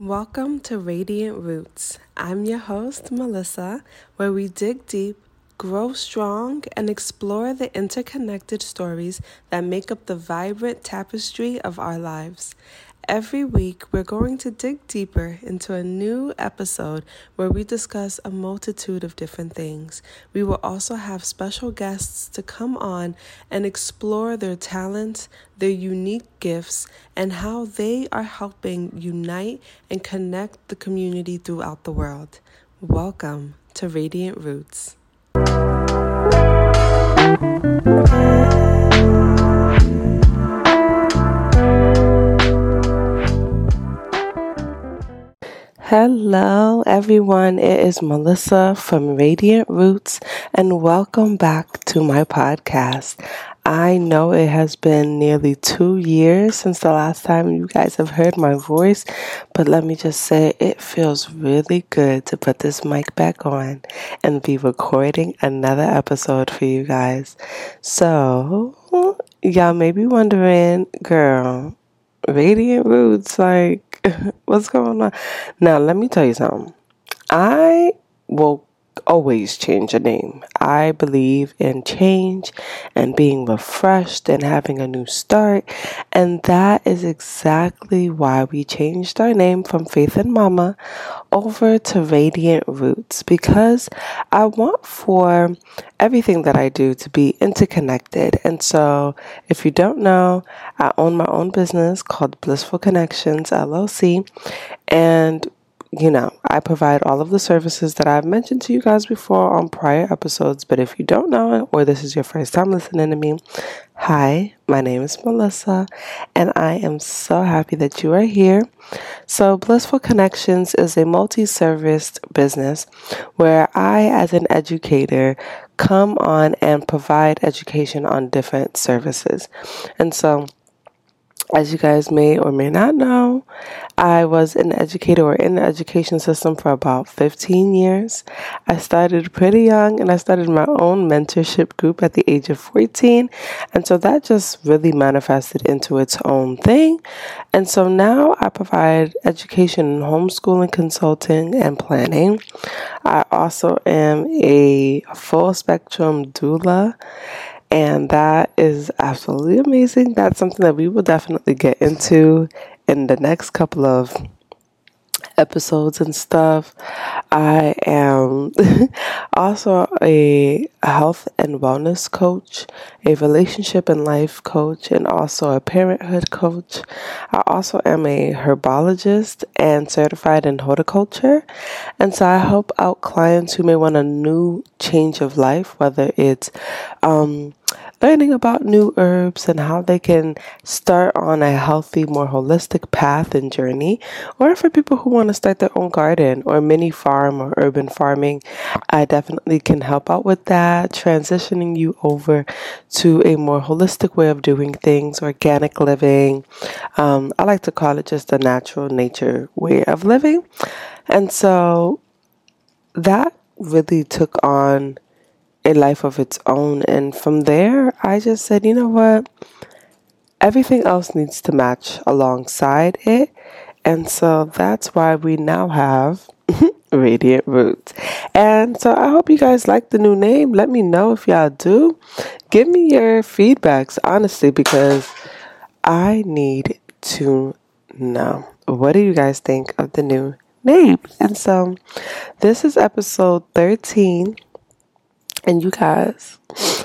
Welcome to Radiant Roots. I'm your host, Melissa, where we dig deep, grow strong, and explore the interconnected stories that make up the vibrant tapestry of our lives. Every week, we're going to dig deeper into a new episode where we discuss a multitude of different things. We will also have special guests to come on and explore their talents, their unique gifts, and how they are helping unite and connect the community throughout the world. Welcome to Radiant Roots. Hello, everyone. It is Melissa from Radiant Roots, and welcome back to my podcast. I know it has been nearly two years since the last time you guys have heard my voice, but let me just say it feels really good to put this mic back on and be recording another episode for you guys. So, y'all may be wondering, girl, Radiant Roots, like, what's going on? Now, let me tell you something. I will always change a name. I believe in change and being refreshed and having a new start. And that is exactly why we changed our name from Faith and Mama over to Radiant Roots because I want for everything that I do to be interconnected. And so, if you don't know, I own my own business called Blissful Connections LLC. And you know, I provide all of the services that I've mentioned to you guys before on prior episodes. But if you don't know it, or this is your first time listening to me, hi, my name is Melissa, and I am so happy that you are here. So, Blissful Connections is a multi serviced business where I, as an educator, come on and provide education on different services. And so, as you guys may or may not know, I was an educator or in the education system for about 15 years. I started pretty young and I started my own mentorship group at the age of 14. And so that just really manifested into its own thing. And so now I provide education in homeschooling, consulting, and planning. I also am a full spectrum doula and that is absolutely amazing. That's something that we will definitely get into in the next couple of episodes and stuff. I am also a health and wellness coach, a relationship and life coach, and also a parenthood coach. I also am a herbologist and certified in horticulture. And so I help out clients who may want a new change of life, whether it's um, learning about new herbs and how they can start on a healthy, more holistic path and journey, or for people who want to start their own garden or mini farm or urban farming, I definitely can help out with that, transitioning you over to a more holistic way of doing things, organic living. Um, I like to call it just a natural nature way of living. And so that really took on a life of its own. And from there, I just said, you know what? Everything else needs to match alongside it. And so that's why we now have Radiant Roots. And so I hope you guys like the new name. Let me know if y'all do. Give me your feedbacks, honestly, because I need to know. What do you guys think of the new name? And so this is episode 13 and you guys,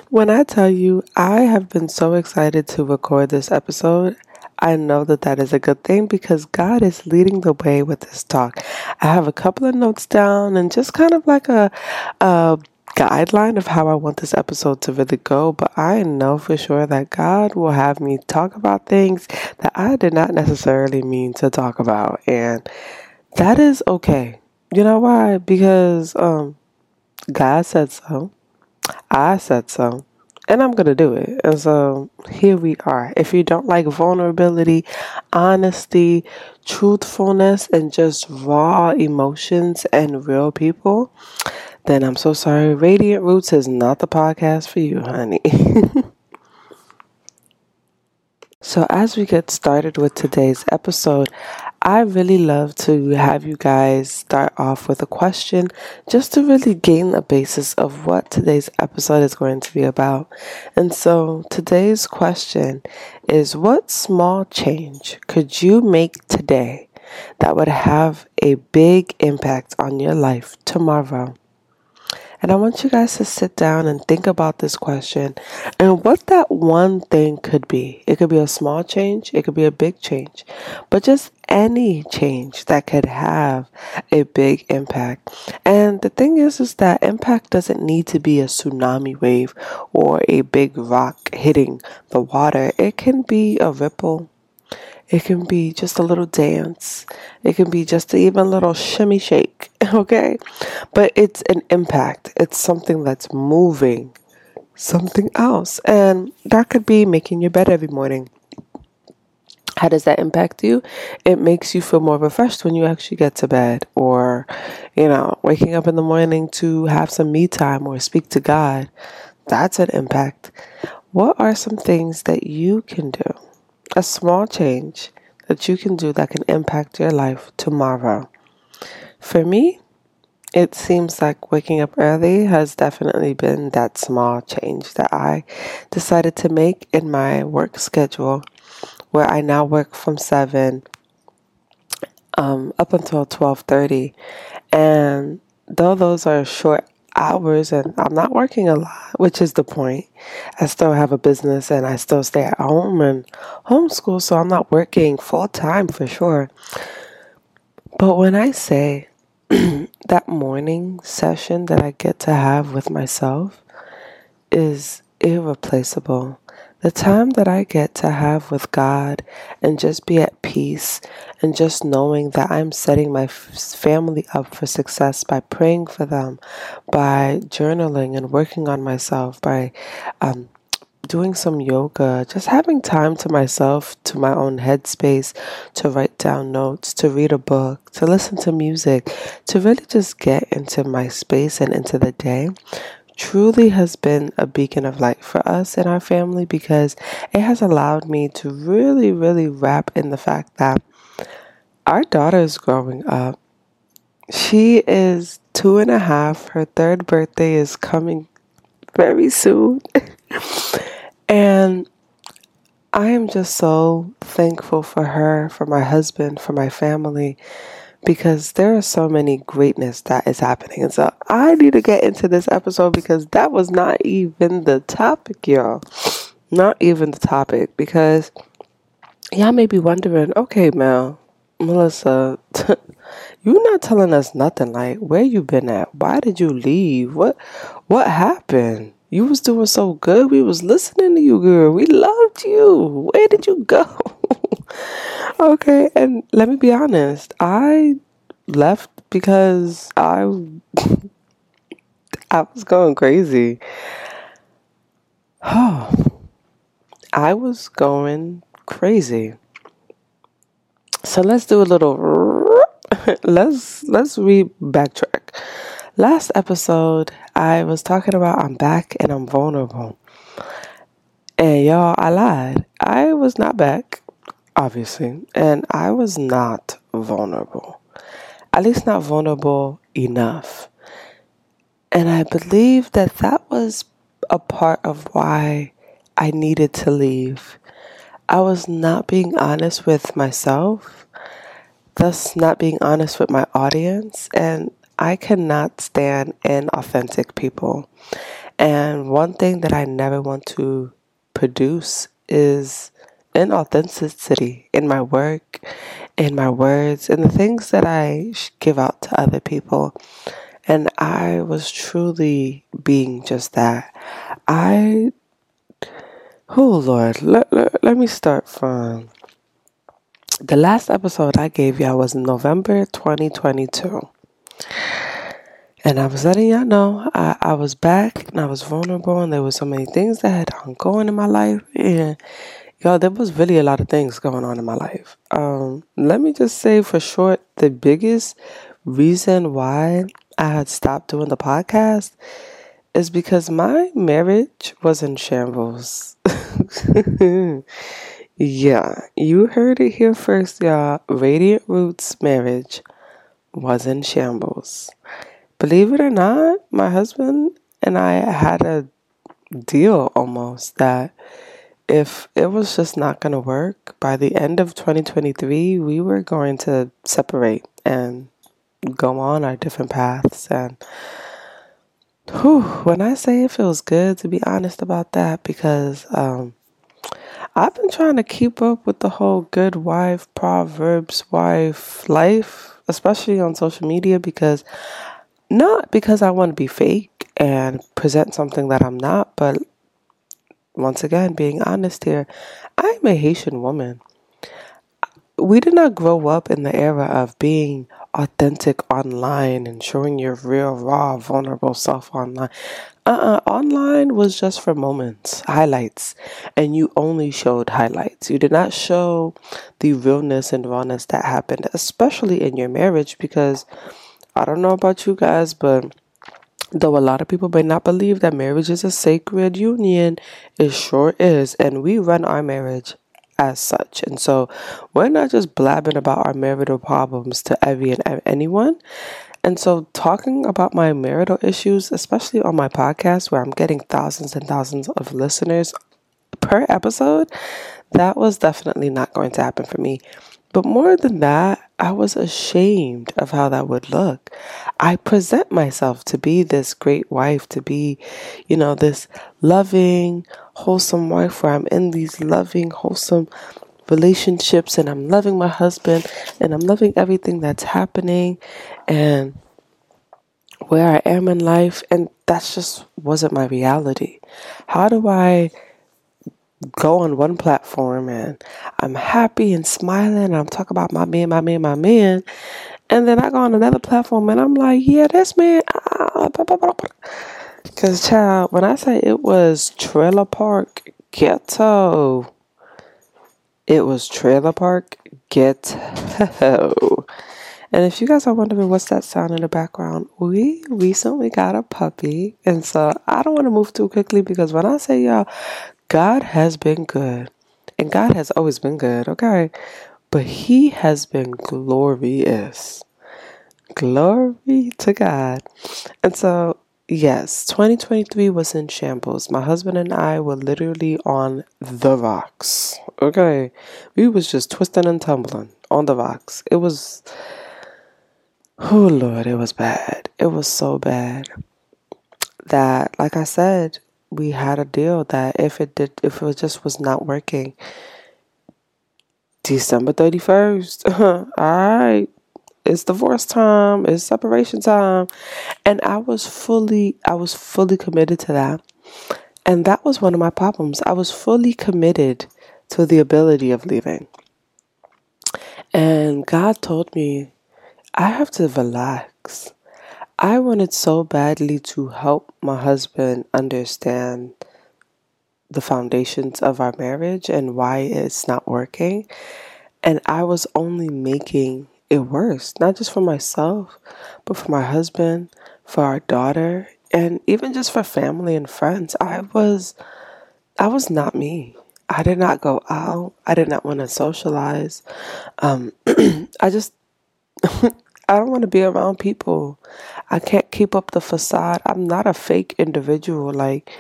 when I tell you I have been so excited to record this episode, I know that that is a good thing because God is leading the way with this talk. I have a couple of notes down and just kind of like a, a guideline of how I want this episode to really go, but I know for sure that God will have me talk about things that I did not necessarily mean to talk about. And that is okay. You know why? Because um, God said so. I said so. And I'm going to do it. And so here we are. If you don't like vulnerability, honesty, truthfulness, and just raw emotions and real people, then I'm so sorry. Radiant Roots is not the podcast for you, honey. so, as we get started with today's episode, I really love to have you guys start off with a question just to really gain a basis of what today's episode is going to be about. And so today's question is what small change could you make today that would have a big impact on your life tomorrow? And I want you guys to sit down and think about this question and what that one thing could be. It could be a small change, it could be a big change, but just any change that could have a big impact. And the thing is, is that impact doesn't need to be a tsunami wave or a big rock hitting the water. It can be a ripple it can be just a little dance. It can be just even a little shimmy shake, okay? But it's an impact. It's something that's moving something else. And that could be making your bed every morning. How does that impact you? It makes you feel more refreshed when you actually get to bed, or, you know, waking up in the morning to have some me time or speak to God. That's an impact. What are some things that you can do a small change that you can do that can impact your life tomorrow. For me, it seems like waking up early has definitely been that small change that I decided to make in my work schedule, where I now work from seven um, up until twelve thirty, and though those are short hours and I'm not working a lot, which is the point. I still have a business and I still stay at home and homeschool, so I'm not working full time for sure. But when I say that morning session that I get to have with myself is irreplaceable. The time that I get to have with God and just be at peace and just knowing that I'm setting my family up for success by praying for them, by journaling and working on myself, by um, doing some yoga, just having time to myself, to my own headspace, to write down notes, to read a book, to listen to music, to really just get into my space and into the day truly has been a beacon of light for us and our family because it has allowed me to really, really wrap in the fact that our daughter is growing up. She is two and a half. Her third birthday is coming very soon. and I am just so thankful for her, for my husband, for my family, because there is so many greatness that is happening. And so I need to get into this episode because that was not even the topic, y'all. Not even the topic because y'all may be wondering, okay, Mel, Melissa, you're not telling us nothing. Like, where you been at? Why did you leave? What what happened? You was doing so good. We was listening to you, girl. We loved you. Where did you go? okay, and let me be honest. I left because I I was going crazy. Oh, I was going crazy. So let's do a little let's let's re backtrack. Last episode I was talking about I'm back and I'm vulnerable. And y'all, I lied. I was not back obviously, and I was not vulnerable, at least not vulnerable enough. And I believe that that was a part of why I needed to leave. I was not being honest with myself, thus, not being honest with my audience, and I cannot stand inauthentic people. And one thing that I never want to produce is inauthenticity in my work, in my words, in the things that I give out to other people. And I was truly being just that. I, oh Lord, let, let, let me start from the last episode I gave y'all was in November 2022. And I was letting y'all know I, I was back and I was vulnerable and there were so many things that had ongoing in my life. And Y'all, there was really a lot of things going on in my life. Um, let me just say for short, the biggest reason why I had stopped doing the podcast is because my marriage was in shambles. Yeah, you heard it here first, y'all. Radiant Roots marriage was in shambles. Believe it or not, my husband and I had a deal almost that if it was just not going to work by the end of 2023, we were going to separate and go on our different paths. And whew, when I say it feels good to be honest about that, because um, I've been trying to keep up with the whole good wife, Proverbs wife life, especially on social media, because not because I want to be fake and present something that I'm not, but once again, being honest here, I'm a Haitian woman. We did not grow up in the era of being authentic online and showing your real, raw, vulnerable self online. Uh uh online was just for moments, highlights, and you only showed highlights. You did not show the realness and rawness that happened, especially in your marriage, because I don't know about you guys, but though a lot of people may not believe that marriage is a sacred union, it sure is, and we run our marriage as such. And so we're not just blabbing about our marital problems to every and anyone. And so talking about my marital issues, especially on my podcast where I'm getting thousands and thousands of listeners per episode, that was definitely not going to happen for me. But more than that, I was ashamed of how that would look. I present myself to be this great wife, to be, you know, this loving, wholesome wife where I'm in these loving, wholesome relationships and I'm loving my husband and I'm loving everything that's happening and where I am in life. And that just wasn't my reality. How do I go on one platform and I'm happy and smiling and I'm talking about my man, my man, my man. And then I go on another platform and I'm like, yeah, this man. Because, ah, child, when I say it was trailer park ghetto, it was trailer park ghetto. And if you guys are wondering what's that sound in the background, we recently got a puppy. And so I don't want to move too quickly because when I say y'all, God has been good. And God has always been good, okay? But He has been glorious. Glory to God. And so, yes, 2023 was in shambles. My husband and I were literally on the rocks, okay? We was just twisting and tumbling on the rocks. It was, oh Lord, it was bad. It was so bad that, like I said, we had a deal that if it did if it just was not working December 31st all right it's divorce time it's separation time. And I was fully I was fully committed to that. And that was one of my problems. I was fully committed to the ability of leaving. And God told me I have to relax I wanted so badly to help my husband understand the foundations of our marriage and why it's not working. And I was only making it worse, not just for myself, but for my husband, for our daughter, and even just for family and friends. I was I was not me. I did not go out. I did not want to socialize. Um, I just I don't want to be around people. I can't keep up the facade. I'm not a fake individual. Like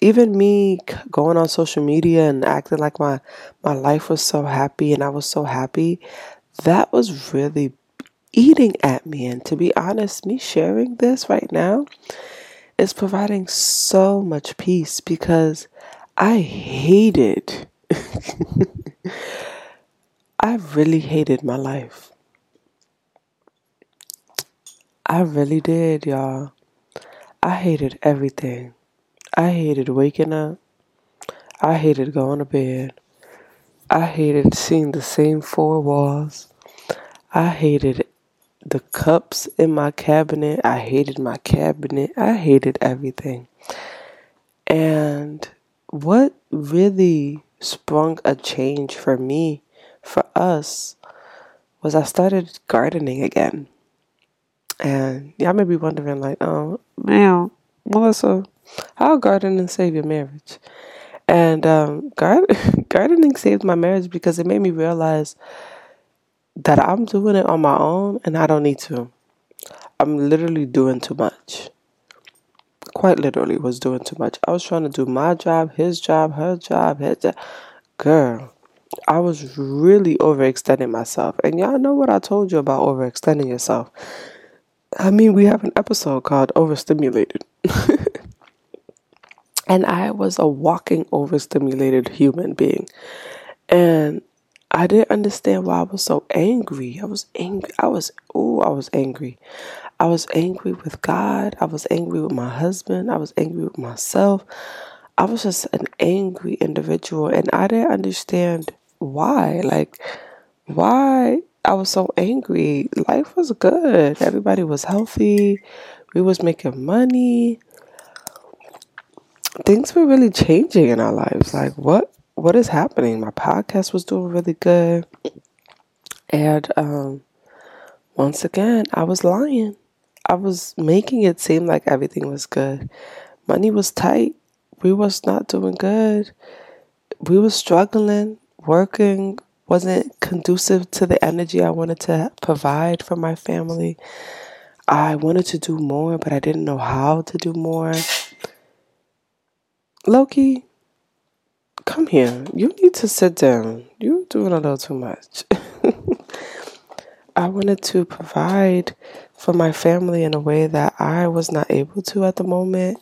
even me going on social media and acting like my my life was so happy and I was so happy, that was really eating at me. And to be honest, me sharing this right now is providing so much peace because I hated I really hated my life. I really did, y'all. I hated everything. I hated waking up. I hated going to bed. I hated seeing the same four walls. I hated the cups in my cabinet. I hated my cabinet. I hated everything. And what really sprung a change for me, for us, was I started gardening again. And y'all may be wondering, like, oh, man, Melissa, how gardening save your marriage? And um, gardening saved my marriage because it made me realize that I'm doing it on my own and I don't need to. I'm literally doing too much. Quite literally was doing too much. I was trying to do my job, his job, her job, his job. Girl, I was really overextending myself. And y'all know what I told you about overextending yourself. I mean, we have an episode called Overstimulated. and I was a walking overstimulated human being. And I didn't understand why I was so angry. I was angry. I was, oh, I was angry. I was angry with God. I was angry with my husband. I was angry with myself. I was just an angry individual and I didn't understand why. Like, why I was so angry. Life was good. Everybody was healthy. We was making money. Things were really changing in our lives. Like, what what is happening? My podcast was doing really good. And um, once again, I was lying. I was making it seem like everything was good. Money was tight. We was not doing good. We was struggling. Working wasn't conducive to the energy I wanted to provide for my family. I wanted to do more, but I didn't know how to do more. Loki, come here. You need to sit down. You're doing a little too much. I wanted to provide for my family in a way that I was not able to at the moment.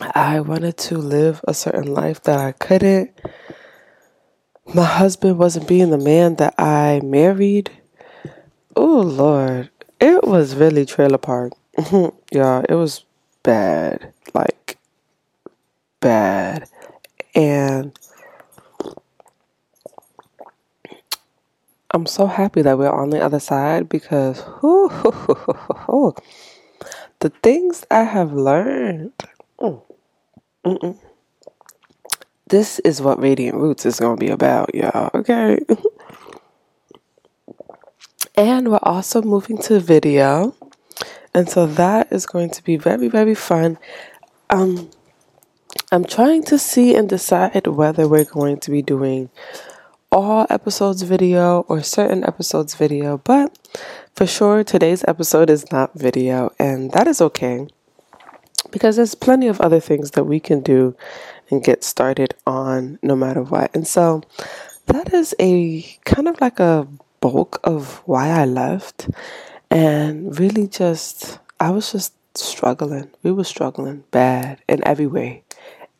I wanted to live a certain life that I couldn't. My husband wasn't being the man that I married. Oh, Lord. It was really trailer park. yeah, it was bad. Like, bad. And I'm so happy that we're on the other side because the things I have learned. Mm, this is what Radiant Roots is going to be about, y'all. Okay. and we're also moving to video. And so that is going to be very, very fun. Um, I'm trying to see and decide whether we're going to be doing all episodes video or certain episodes video, but for sure today's episode is not video, and that is okay because there's plenty of other things that we can do and get started on no matter what. And so that is a kind of like a bulk of why I left, and really just I was just struggling. We were struggling bad in every way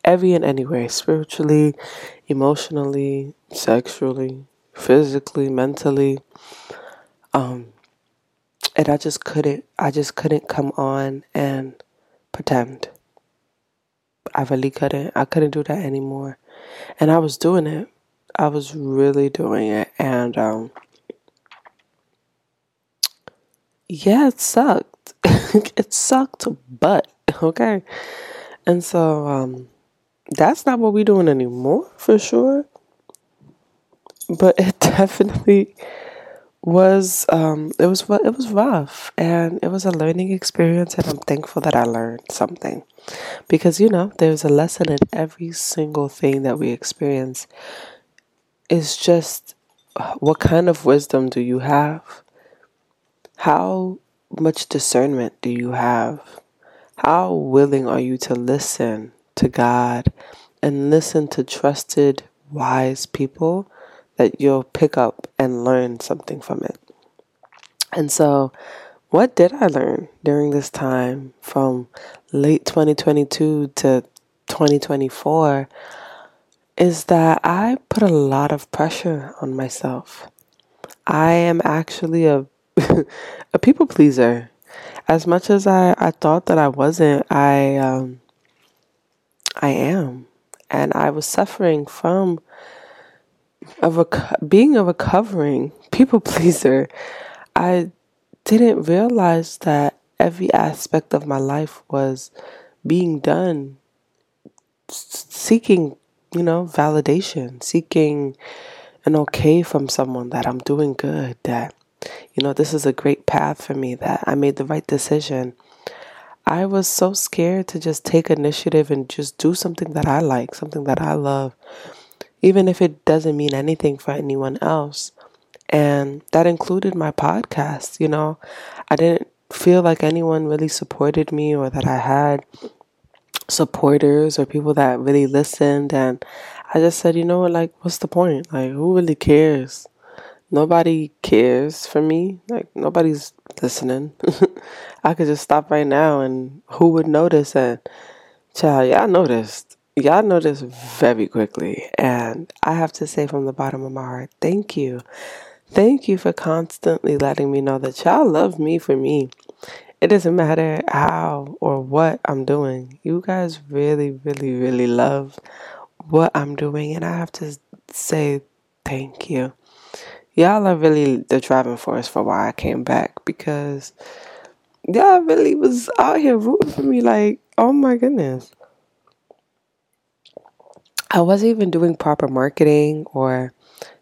every and any way spiritually, emotionally, sexually, physically, mentally. Um, and I just couldn't, I just couldn't come on and pretend. I really couldn't. I couldn't do that anymore. And I was doing it. I was really doing it. And, um, yeah, it sucked. it sucked, but okay. And so, um, that's not what we're doing anymore for sure. But it definitely was um it was it was rough and it was a learning experience and I'm thankful that I learned something. Because you know, there's a lesson in every single thing that we experience. It's just what kind of wisdom do you have? How much discernment do you have? How willing are you to listen to God and listen to trusted, wise people that you'll pick up and learn something from it. And so, what did I learn during this time from late 2022 to 2024 is that I put a lot of pressure on myself. I am actually a a people pleaser. As much as I, I thought that I wasn't, I um, I am. And I was suffering from a rec- being a recovering people pleaser. I didn't realize that every aspect of my life was being done seeking, you know, validation, seeking an okay from someone that I'm doing good, that, you know, this is a great path for me, that I made the right decision. I was so scared to just take initiative and just do something that I like, something that I love, even if it doesn't mean anything for anyone else. And that included my podcast. You know, I didn't feel like anyone really supported me or that I had supporters or people that really listened. And I just said, you know what, like, what's the point? Like, who really cares? Nobody cares for me. Like, nobody's listening. I could just stop right now and who would notice? And, child, y'all noticed. Y'all noticed very quickly. And I have to say from the bottom of my heart, thank you. Thank you for constantly letting me know that y'all love me for me. It doesn't matter how or what I'm doing. You guys really, really, really love what I'm doing. And I have to say thank you. Y'all are really the driving force for why I came back because y'all really was out here rooting for me. Like, oh my goodness. I wasn't even doing proper marketing or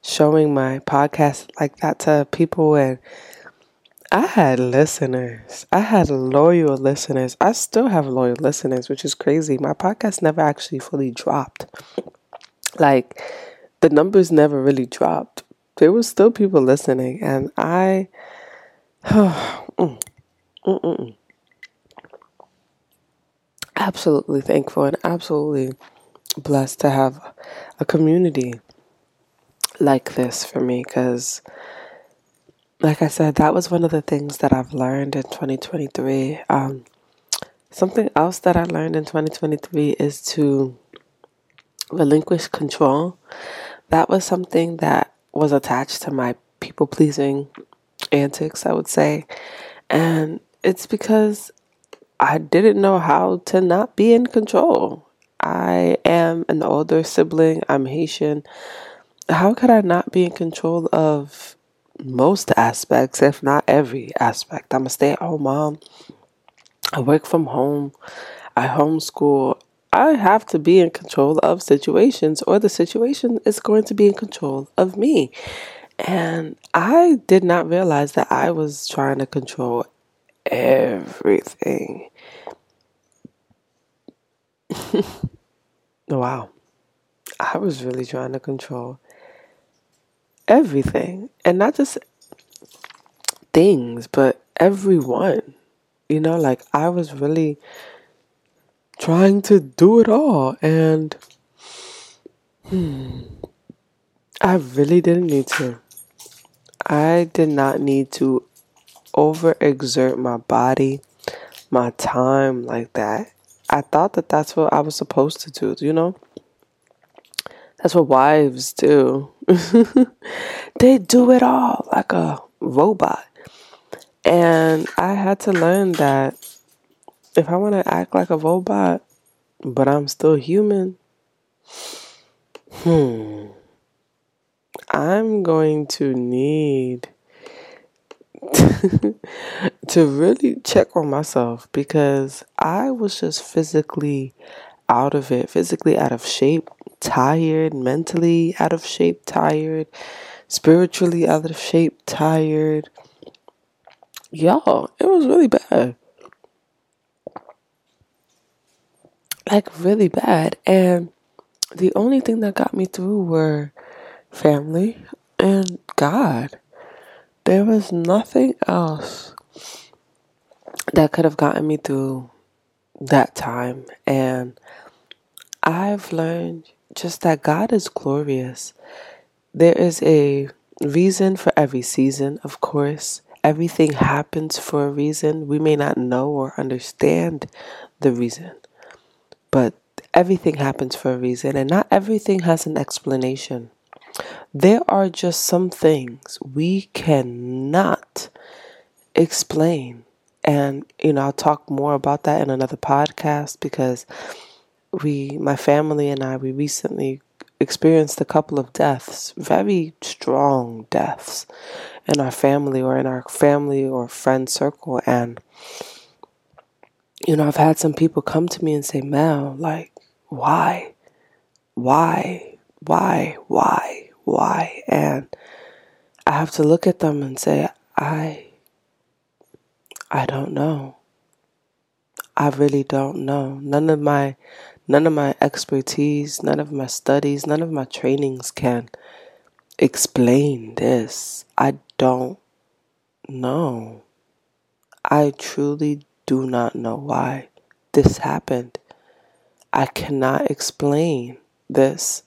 showing my podcast like that to people and I had listeners. I had loyal listeners. I still have loyal listeners, which is crazy. My podcast never actually fully dropped. Like the numbers never really dropped. There were still people listening and I mm, mm, absolutely thankful and absolutely blessed to have a community like this for me because, like I said, that was one of the things that I've learned in 2023. Um, something else that I learned in 2023 is to relinquish control. That was something that was attached to my people pleasing antics, I would say. And it's because I didn't know how to not be in control. I am an older sibling, I'm Haitian how could I not be in control of most aspects, if not every aspect? I'm a stay at home mom. I work from home. I homeschool. I have to be in control of situations, or the situation is going to be in control of me. And I did not realize that I was trying to control everything. wow. I was really trying to control everything and not just things but everyone you know like i was really trying to do it all and hmm, i really didn't need to i did not need to overexert my body my time like that i thought that that's what i was supposed to do you know that's what wives do. they do it all like a robot. And I had to learn that if I want to act like a robot, but I'm still human, hmm, I'm going to need to really check on myself because I was just physically out of it, physically out of shape tired, mentally out of shape, tired, spiritually out of shape, tired. Y'all, it was really bad. Like, really bad. And the only thing that got me through were family and God. There was nothing else that could have gotten me through that time. And I've learned just that God is glorious. There is a reason for every season, of course. Everything happens for a reason. We may not know or understand the reason, but everything happens for a reason, and not everything has an explanation. There are just some things we cannot explain. And, you know, I'll talk more about that in another podcast because we, my family and I, we recently experienced a couple of deaths, very strong deaths in our family or in our family or friend circle. And, you know, I've had some people come to me and say, Mel, like, why? Why? Why? Why? Why? And I have to look at them and say, I, I don't know. I really don't know. None of my none of my expertise, none of my studies, none of my trainings can explain this. I don't know. I truly do not know why this happened. I cannot explain this.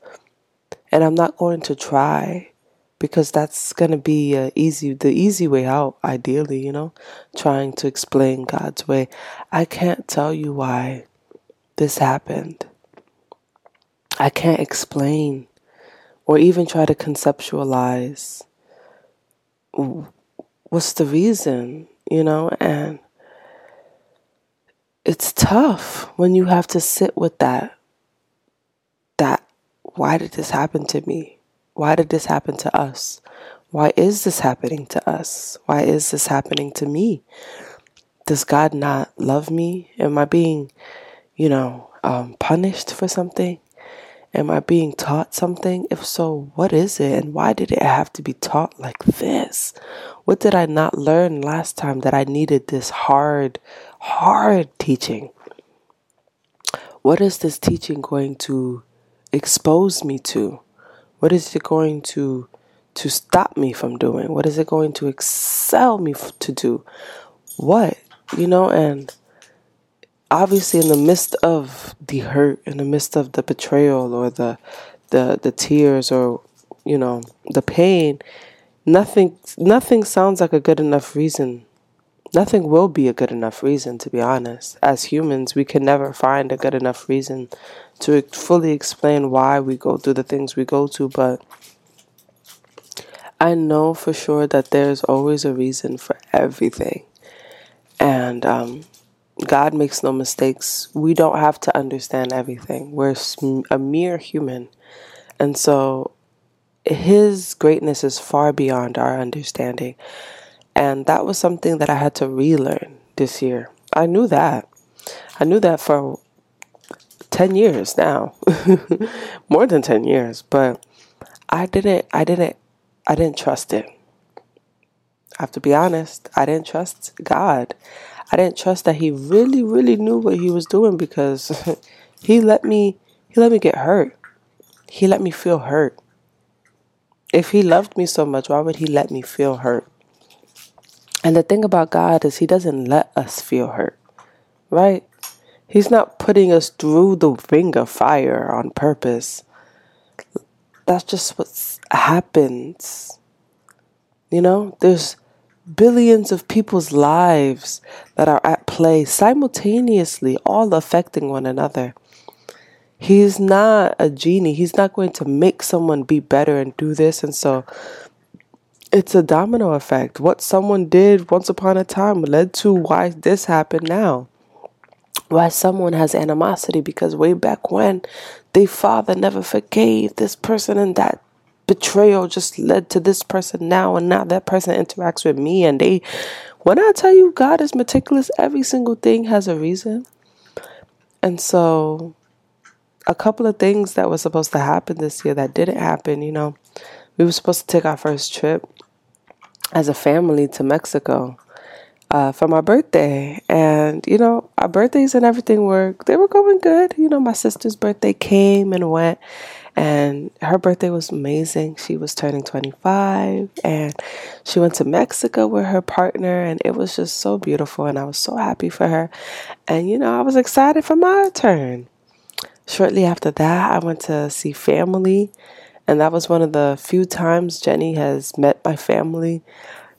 And I'm not going to try because that's going to be uh, easy the easy way out ideally, you know, trying to explain God's way. I can't tell you why this happened. I can't explain or even try to conceptualize what's the reason, you know, and it's tough when you have to sit with that. That, why did this happen to me? Why did this happen to us? Why is this happening to us? Why is this happening to me? Does God not love me? Am I being, you know, um, punished for something? Am I being taught something? If so, what is it? And why did it have to be taught like this? What did I not learn last time that I needed this hard, hard teaching? What is this teaching going to expose me to? What is it going to to stop me from doing? What is it going to excel me f- to do? What? You know, and obviously in the midst of the hurt, in the midst of the betrayal or the the the tears or you know, the pain, nothing nothing sounds like a good enough reason. Nothing will be a good enough reason to be honest. As humans, we can never find a good enough reason to fully explain why we go through the things we go to, but I know for sure that there's always a reason for everything. And um, God makes no mistakes. We don't have to understand everything. We're a mere human. And so his greatness is far beyond our understanding. And that was something that I had to relearn this year. I knew that. I knew that for 10 years now. More than 10 years, but I didn't I didn't I didn't trust it. I have to be honest, I didn't trust God. I didn't trust that he really really knew what he was doing because he let me he let me get hurt. He let me feel hurt. If he loved me so much, why would he let me feel hurt? And the thing about God is, he doesn't let us feel hurt, right? He's not putting us through the ring of fire on purpose. That's just what happens. You know, there's billions of people's lives that are at play simultaneously, all affecting one another. He's not a genie. He's not going to make someone be better and do this. And so it's a domino effect. What someone did once upon a time led to why this happened now. Why someone has animosity because way back when their father never forgave this person and that betrayal just led to this person now and now that person interacts with me and they when I tell you God is meticulous, every single thing has a reason. And so a couple of things that were supposed to happen this year that didn't happen. You know, we were supposed to take our first trip as a family to Mexico uh, for my birthday. And, you know, our birthdays and everything were, they were going good. You know, my sister's birthday came and went. And her birthday was amazing. She was turning 25 and she went to Mexico with her partner, and it was just so beautiful. And I was so happy for her. And, you know, I was excited for my turn. Shortly after that, I went to see family, and that was one of the few times Jenny has met my family,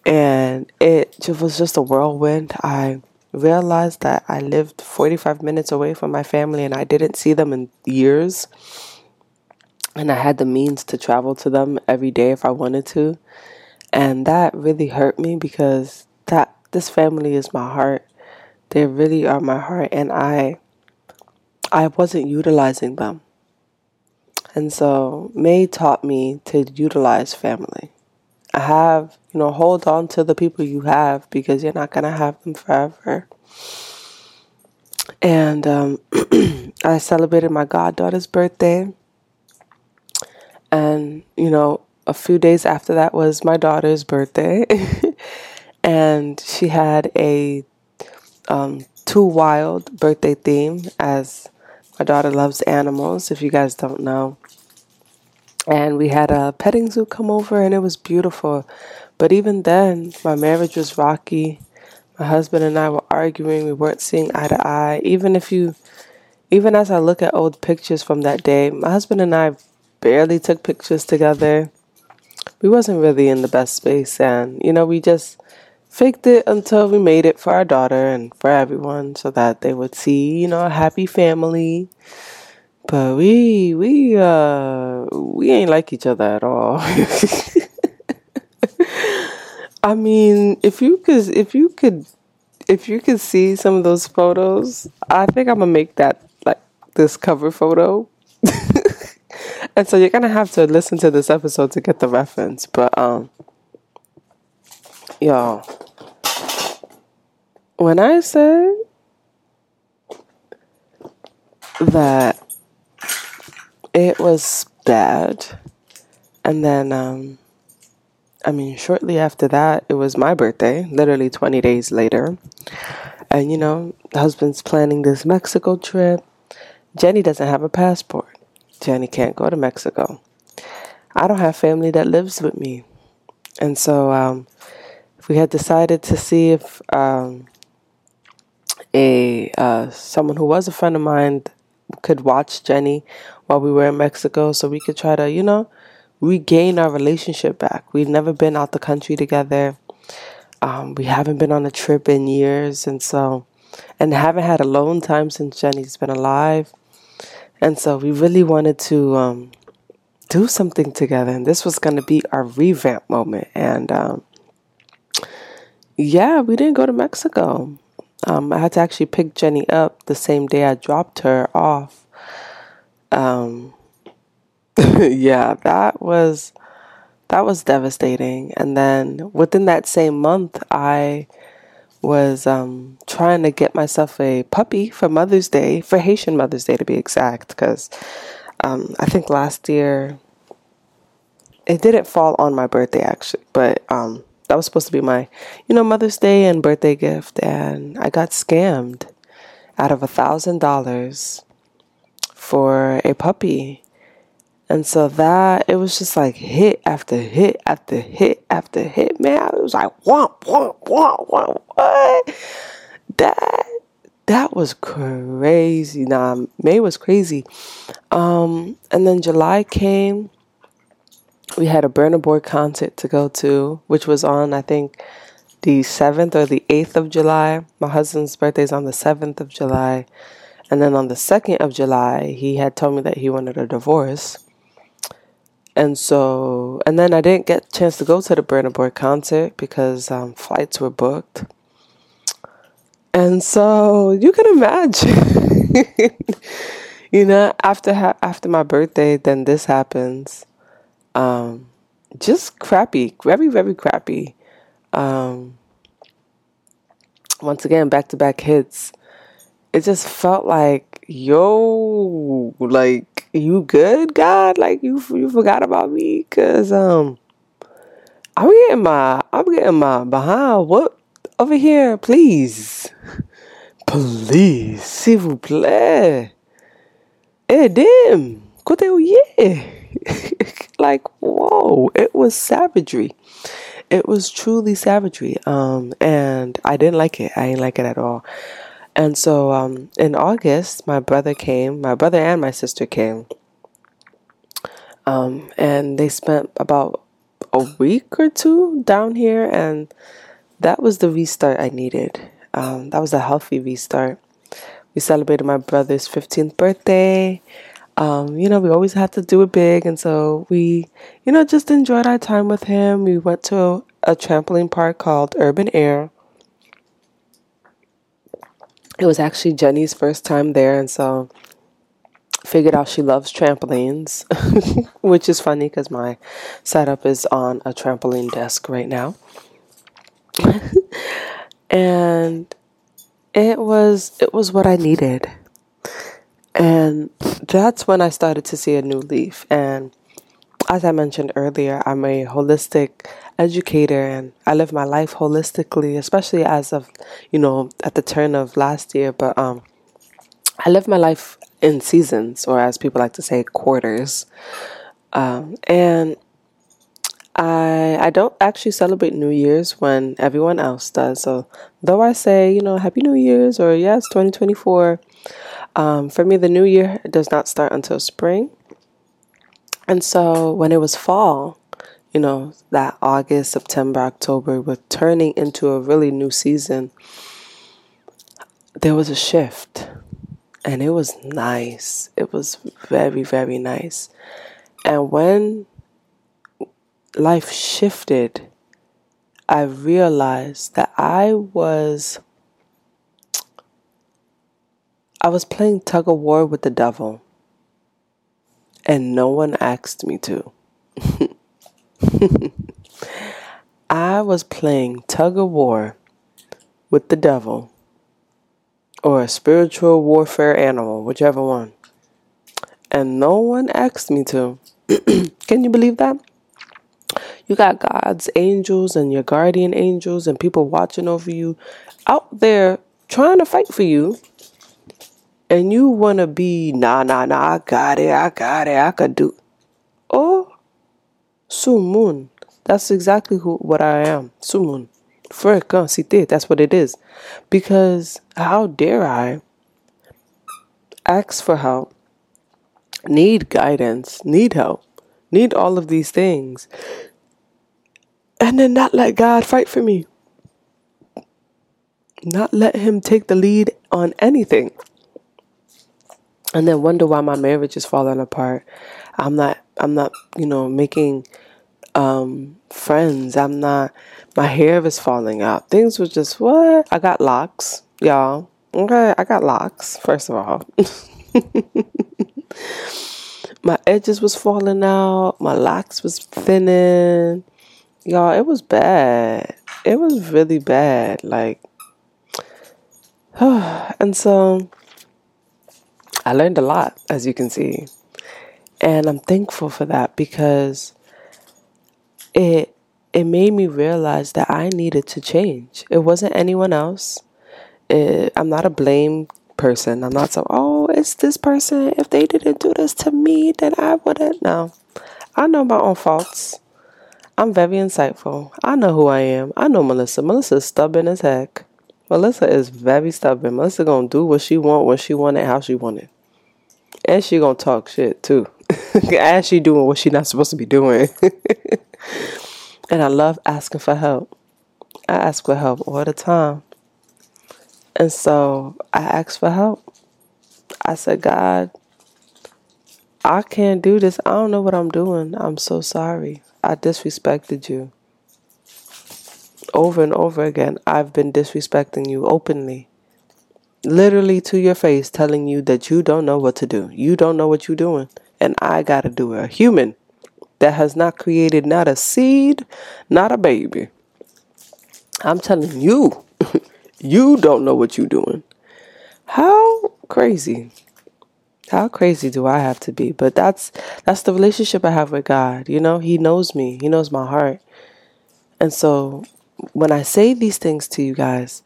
and it was just a whirlwind. I realized that I lived 45 minutes away from my family and I didn't see them in years. And I had the means to travel to them every day if I wanted to. And that really hurt me because that this family is my heart. They really are my heart and I I wasn't utilizing them. And so May taught me to utilize family. I have, you know, hold on to the people you have because you're not going to have them forever. And um, I celebrated my goddaughter's birthday. And, you know, a few days after that was my daughter's birthday. and she had a um, two wild birthday theme as my daughter loves animals, if you guys don't know. And we had a petting zoo come over and it was beautiful. But even then, my marriage was rocky. My husband and I were arguing. We weren't seeing eye to eye. Even if you, even as I look at old pictures from that day, my husband and I barely took pictures together. We wasn't really in the best space. And, you know, we just faked it until we made it for our daughter and for everyone so that they would see, you know, a happy family. But we we uh we ain't like each other at all. I mean, if you could if you could if you could see some of those photos, I think I'm gonna make that like this cover photo. and so you're gonna have to listen to this episode to get the reference. But um y'all when I say that it was bad, and then, um, I mean, shortly after that, it was my birthday, literally 20 days later. And, you know, the husband's planning this Mexico trip. Jenny doesn't have a passport. Jenny can't go to Mexico. I don't have family that lives with me. And so um, we had decided to see if um, a uh, someone who was a friend of mine could watch Jenny while we were in Mexico, so we could try to, you know, regain our relationship back. We've never been out the country together. Um, we haven't been on a trip in years, and so, and haven't had alone time since Jenny's been alive. And so, we really wanted to um, do something together, and this was going to be our revamp moment. And um, yeah, we didn't go to Mexico. Um, I had to actually pick Jenny up the same day I dropped her off. Um, yeah, that was that was devastating. And then within that same month, I was um, trying to get myself a puppy for Mother's Day, for Haitian Mother's Day to be exact, because um, I think last year it didn't fall on my birthday actually, but um, that was supposed to be my, you know, Mother's Day and birthday gift, and I got scammed out of a thousand dollars for a puppy. And so that it was just like hit after hit after hit after hit, man. It was like womp womp womp womp what? That that was crazy. Nah, May was crazy. Um, and then July came we had a Burna Boy concert to go to, which was on, I think, the 7th or the 8th of July. My husband's birthday is on the 7th of July. And then on the 2nd of July, he had told me that he wanted a divorce. And so, and then I didn't get a chance to go to the Burna Boy concert because um, flights were booked. And so you can imagine, you know, after ha- after my birthday, then this happens um, just crappy, very, very crappy. Um, once again, back to back hits. It just felt like, yo, like you good, God? Like you you forgot about me? Cause um, I'm getting my I'm getting my behind. What over here, please, please, s'il vous plaît. Eh, damn, côté yeah. like, whoa, it was savagery. It was truly savagery. Um, and I didn't like it. I didn't like it at all. And so um, in August, my brother came, my brother and my sister came. Um, and they spent about a week or two down here, and that was the restart I needed. Um, that was a healthy restart. We celebrated my brother's 15th birthday um, you know, we always had to do it big. And so we, you know, just enjoyed our time with him. We went to a trampoline park called Urban Air. It was actually Jenny's first time there. And so figured out she loves trampolines, which is funny because my setup is on a trampoline desk right now. and it was it was what I needed. And that's when I started to see a new leaf. And as I mentioned earlier, I'm a holistic educator and I live my life holistically, especially as of, you know, at the turn of last year. But um, I live my life in seasons, or as people like to say, quarters. Um, and I I don't actually celebrate New Year's when everyone else does. So though I say, you know, Happy New Year's or yes, 2024, um, for me the new year does not start until spring. And so when it was fall, you know, that August, September, October, with turning into a really new season, there was a shift. And it was nice. It was very, very nice. And when life shifted, I realized that I was I was playing tug of war with the devil and no one asked me to. I was playing tug of war with the devil or a spiritual warfare animal, whichever one. And no one asked me to. Can you believe that? You got God's angels and your guardian angels and people watching over you out there trying to fight for you. And you want to be, nah, nah, nah, I got it, I got it, I could do. Oh, Sumun. That's exactly who what I am. Sumun. Frekensité. That's what it is. Because how dare I ask for help, need guidance, need help, need all of these things and then not let God fight for me. Not let Him take the lead on anything. And then wonder why my marriage is falling apart. I'm not, I'm not, you know, making um, friends. I'm not, my hair is falling out. Things were just, what? I got locks, y'all. Okay, I got locks, first of all. my edges was falling out. My locks was thinning y'all, it was bad. It was really bad. Like, and so I learned a lot, as you can see. And I'm thankful for that because it it made me realize that I needed to change. It wasn't anyone else. It, I'm not a blame person. I'm not so, oh, it's this person. If they didn't do this to me, then I wouldn't. No. I know my own faults. I'm very insightful. I know who I am. I know Melissa. Melissa's stubborn as heck. Melissa is very stubborn. Melissa gonna do what she want, what she wanted, how she wanted. And she gonna talk shit too. As she doing what she not supposed to be doing. and I love asking for help. I ask for help all the time. And so I asked for help. I said, God, I can't do this. I don't know what I'm doing. I'm so sorry. I disrespected you. Over and over again, I've been disrespecting you openly. Literally to your face, telling you that you don't know what to do. You don't know what you're doing. And I got to do it. A human that has not created not a seed, not a baby. I'm telling you, you don't know what you're doing. How crazy. How crazy do I have to be? But that's that's the relationship I have with God. You know, he knows me. He knows my heart. And so when I say these things to you guys,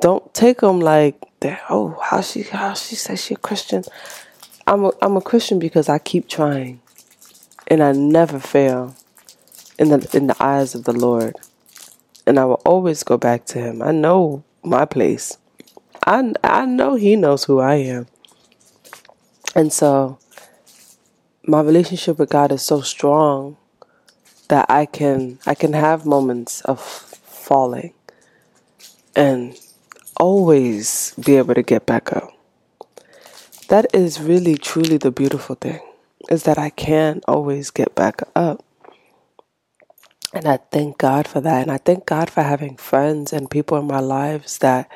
don't take them like that. Oh, how she how she says she a Christian. I'm a I'm a Christian because I keep trying, and I never fail in the in the eyes of the Lord, and I will always go back to Him. I know my place. I I know He knows who I am. And so my relationship with God is so strong that I can I can have moments of falling and always be able to get back up. That is really truly the beautiful thing is that I can always get back up. And I thank God for that. And I thank God for having friends and people in my lives that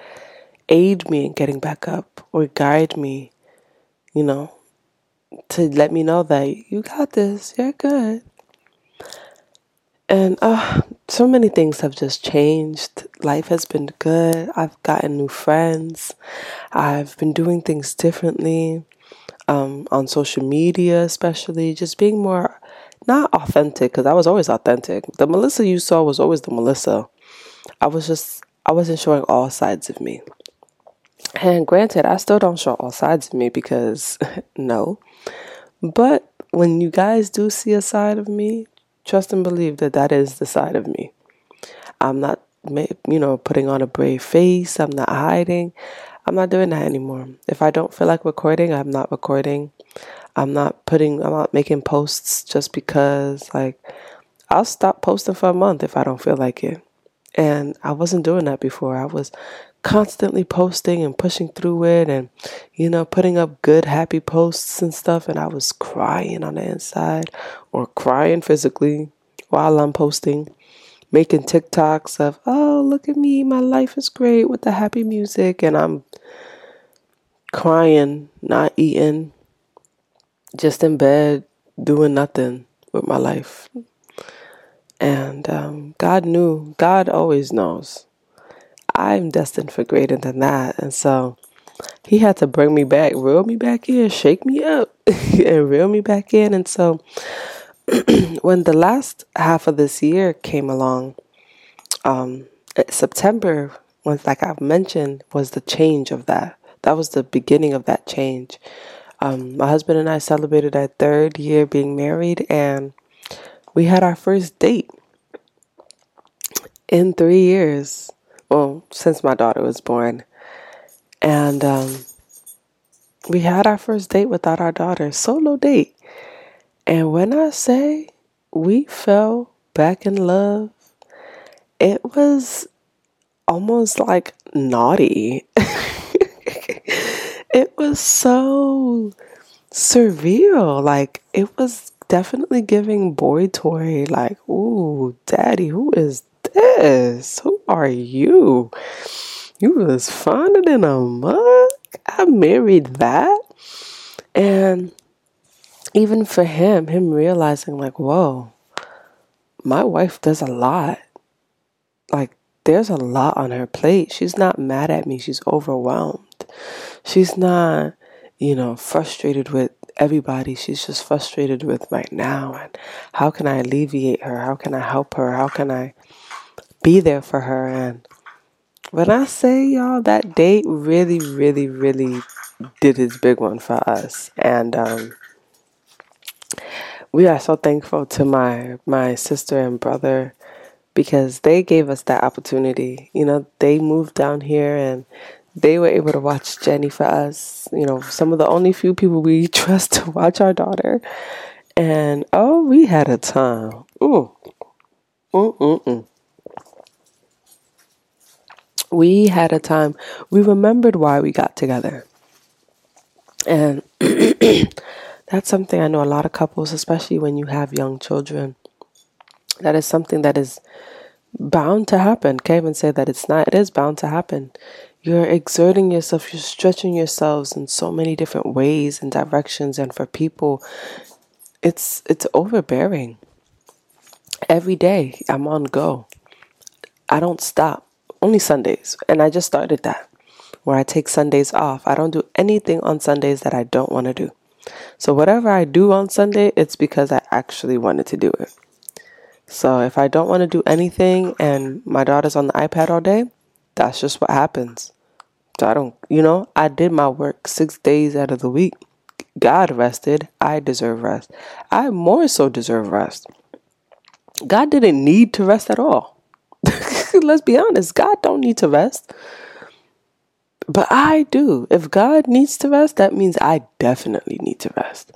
aid me in getting back up or guide me you know, to let me know that you got this, you're good. And uh, so many things have just changed. Life has been good. I've gotten new friends. I've been doing things differently um, on social media, especially just being more not authentic because I was always authentic. The Melissa you saw was always the Melissa. I was just I wasn't showing all sides of me. And granted, I still don't show all sides of me because no. But when you guys do see a side of me, trust and believe that that is the side of me. I'm not, you know, putting on a brave face. I'm not hiding. I'm not doing that anymore. If I don't feel like recording, I'm not recording. I'm not putting, I'm not making posts just because, like, I'll stop posting for a month if I don't feel like it. And I wasn't doing that before. I was constantly posting and pushing through it and, you know, putting up good, happy posts and stuff. And I was crying on the inside or crying physically while I'm posting, making TikToks of, oh, look at me, my life is great with the happy music. And I'm crying, not eating, just in bed, doing nothing with my life. And um, God knew, God always knows. I'm destined for greater than that. And so he had to bring me back, reel me back in, shake me up, and reel me back in. And so when the last half of this year came along, um, September, was like I've mentioned, was the change of that. That was the beginning of that change. Um, my husband and I celebrated our third year being married, and we had our first date in three years well, since my daughter was born. And um, we had our first date without our daughter, solo date. And when I say we fell back in love, it was almost like naughty. it was so surreal. Like, it was definitely giving boy toy, like, ooh, daddy, who is this? Who are you? You was finer than a mug. I married that. And even for him, him realizing, like, whoa, my wife does a lot. Like, there's a lot on her plate. She's not mad at me, she's overwhelmed. She's not, you know, frustrated with everybody. She's just frustrated with right now. And how can I alleviate her? How can I help her? How can I be there for her. And when I say y'all, that date really, really, really did his big one for us. And um, we are so thankful to my my sister and brother because they gave us that opportunity. You know, they moved down here and they were able to watch Jenny for us. You know, some of the only few people we trust to watch our daughter. And oh, we had a time. Ooh. We had a time, we remembered why we got together. And that's something I know a lot of couples, especially when you have young children, that is something that is bound to happen. Can't even say that it's not, it is bound to happen. You're exerting yourself, you're stretching yourselves in so many different ways and directions, and for people, it's it's overbearing. Every day I'm on go. I don't stop only Sundays. And I just started that where I take Sundays off. I don't do anything on Sundays that I don't want to do. So whatever I do on Sunday, it's because I actually wanted to do it. So if I don't want to do anything and my daughter's on the iPad all day, that's just what happens. So I don't, you know, I did my work six days out of the week. God rested. I deserve rest. I more so deserve rest. God didn't need to rest at all. let's be honest, God don't need to rest. But I do. If God needs to rest, that means I definitely need to rest.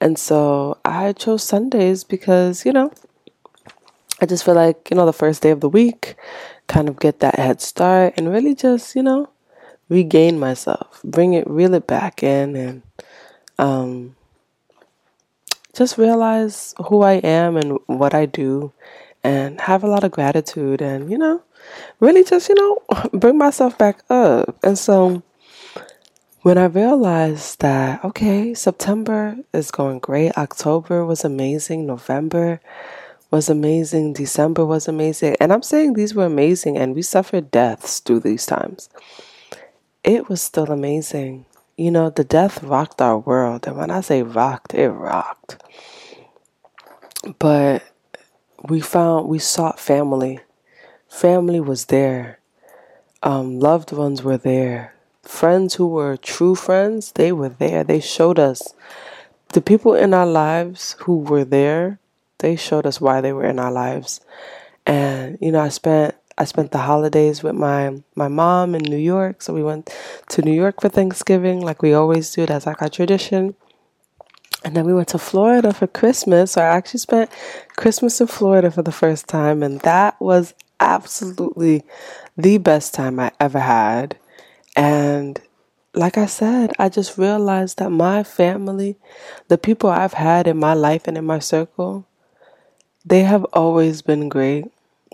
And so I chose Sundays because, you know, I just feel like, you know, the first day of the week, kind of get that head start and really just, you know, regain myself, bring it, reel it back in and um, just realize who I am and what I do and have a lot of gratitude and, you know, really just, you know, bring myself back up. And so when I realized that, okay, September is going great, October was amazing, November was amazing, December was amazing. And I'm saying these were amazing and we suffered deaths through these times. It was still amazing. You know, the death rocked our world. And when I say rocked, it rocked. but we found we sought family. Family was there. Um, loved ones were there. Friends who were true friends, they were there. They showed us the people in our lives who were there. They showed us why they were in our lives. And you know, I spent I spent the holidays with my my mom in New York. So we went to New York for Thanksgiving, like we always do. That's like our tradition. And then we went to Florida for Christmas. So I actually spent Christmas in Florida for the first time, and that was absolutely the best time I ever had. And like I said, I just realized that my family, the people I've had in my life and in my circle, they have always been great.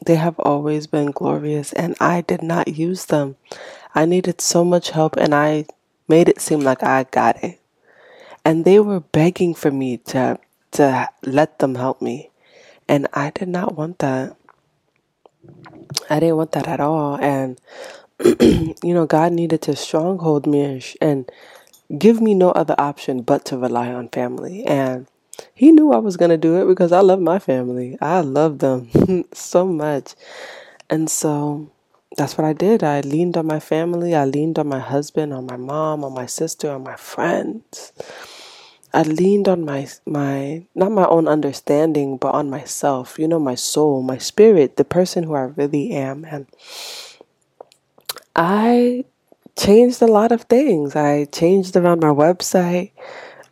They have always been glorious, and I did not use them. I needed so much help, and I made it seem like I got it. And they were begging for me to, to let them help me. And I did not want that. I didn't want that at all. And, you know, God needed to stronghold me and, give me no other option but to rely on family. And he knew I was going to do it because I love my family. I love them so much. And so that's what I did. I leaned on my family. I leaned on my husband, on my mom, on my sister, on my friends. I leaned on my my not my own understanding, but on myself. You know, my soul, my spirit, the person who I really am, and I changed a lot of things. I changed around my website.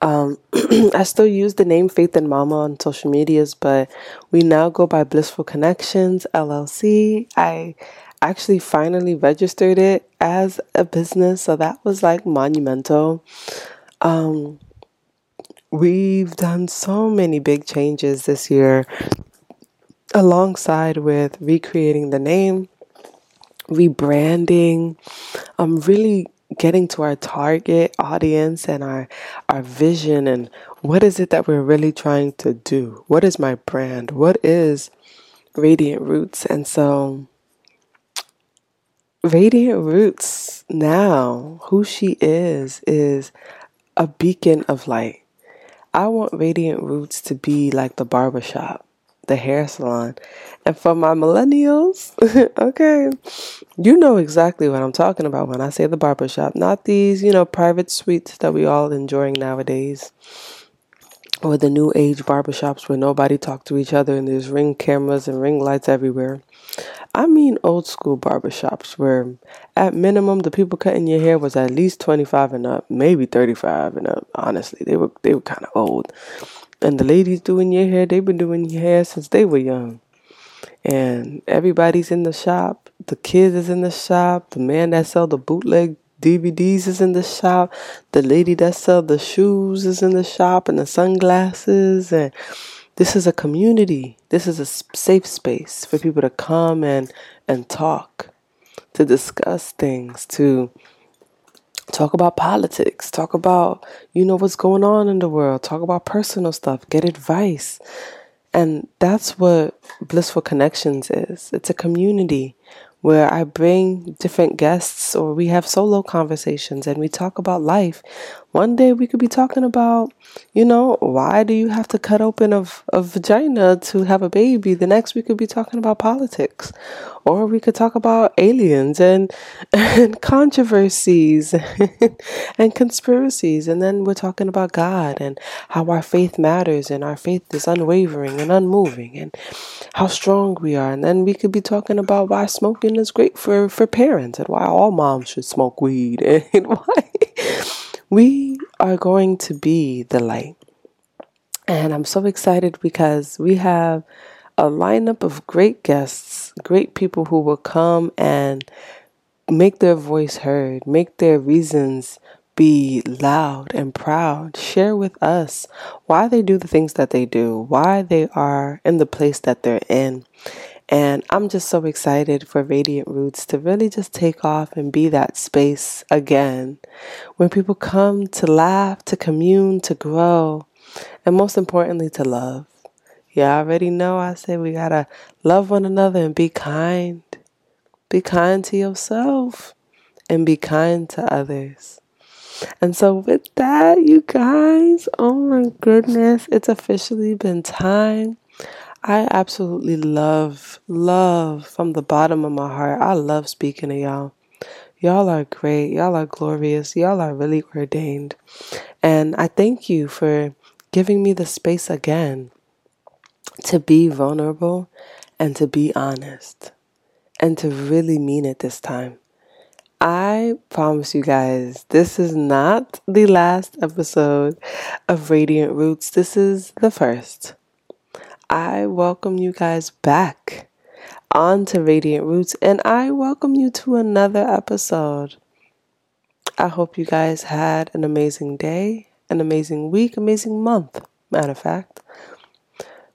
Um, I still use the name Faith and Mama on social medias, but we now go by Blissful Connections LLC. I actually finally registered it as a business, so that was like monumental. Um, we've done so many big changes this year, alongside with recreating the name, rebranding, um, really getting to our target audience and our our vision and what is it that we're really trying to do? What is my brand? What is Radiant Roots? And so Radiant Roots now, who she is is a beacon of light. I want Radiant Roots to be like the barbershop the hair salon. And for my millennials, okay, you know exactly what I'm talking about when I say the barbershop. Not these, you know, private suites that we all enjoying nowadays. Or the new age barbershops where nobody talk to each other and there's ring cameras and ring lights everywhere. I mean old school barbershops where at minimum the people cutting your hair was at least 25 and up, maybe 35 and up. Honestly, they were they were kind of old. And the ladies doing your hair, they've been doing your hair since they were young. And everybody's in the shop. The kids is in the shop. The man that sell the bootleg DVDs is in the shop. The lady that sell the shoes is in the shop and the sunglasses. And this is a community. This is a safe space for people to come and and talk, to discuss things, to talk about politics, talk about, you know, what's going on in the world, talk about personal stuff, get advice. And that's what Blissful Connections is. It's a community where I bring different guests or we have solo conversations and we talk about life. One day we could be talking about, you know, why do you have to cut open a, a vagina to have a baby? The next we could be talking about politics. Or we could talk about aliens and, and controversies and conspiracies. And then we're talking about God and how our faith matters and our faith is unwavering and unmoving and how strong we are. And then we could be talking about why smoking is great for, for parents and why all moms should smoke weed and why we are going to be the light. And I'm so excited because we have a lineup of great guests, great people who will come and make their voice heard, make their reasons be loud and proud, share with us why they do the things that they do, why they are in the place that they're in. And I'm just so excited for Radiant Roots to really just take off and be that space again when people come to laugh, to commune, to grow, and most importantly, to love. You already know I said we gotta love one another and be kind. Be kind to yourself and be kind to others. And so, with that, you guys, oh my goodness, it's officially been time I absolutely love, love from the bottom of my heart. I love speaking to y'all. Y'all are great. Y'all are glorious. Y'all are really ordained. And I thank you for giving me the space again to be vulnerable and to be honest and to really mean it this time. I promise you guys, this is not the last episode of Radiant Roots. This is the first. I welcome you guys back onto Radiant Roots and I welcome you to another episode. I hope you guys had an amazing day, an amazing week, amazing month, matter of fact.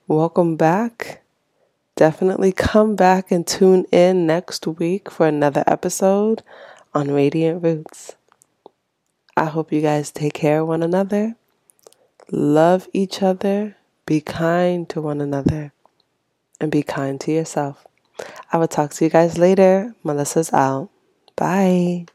Welcome back. Definitely come back and tune in next week for another episode on Radiant Roots. I hope you guys take care of one another, love each other, be kind to one another, and be kind to yourself. I will talk to you guys later. Melissa's out. Bye.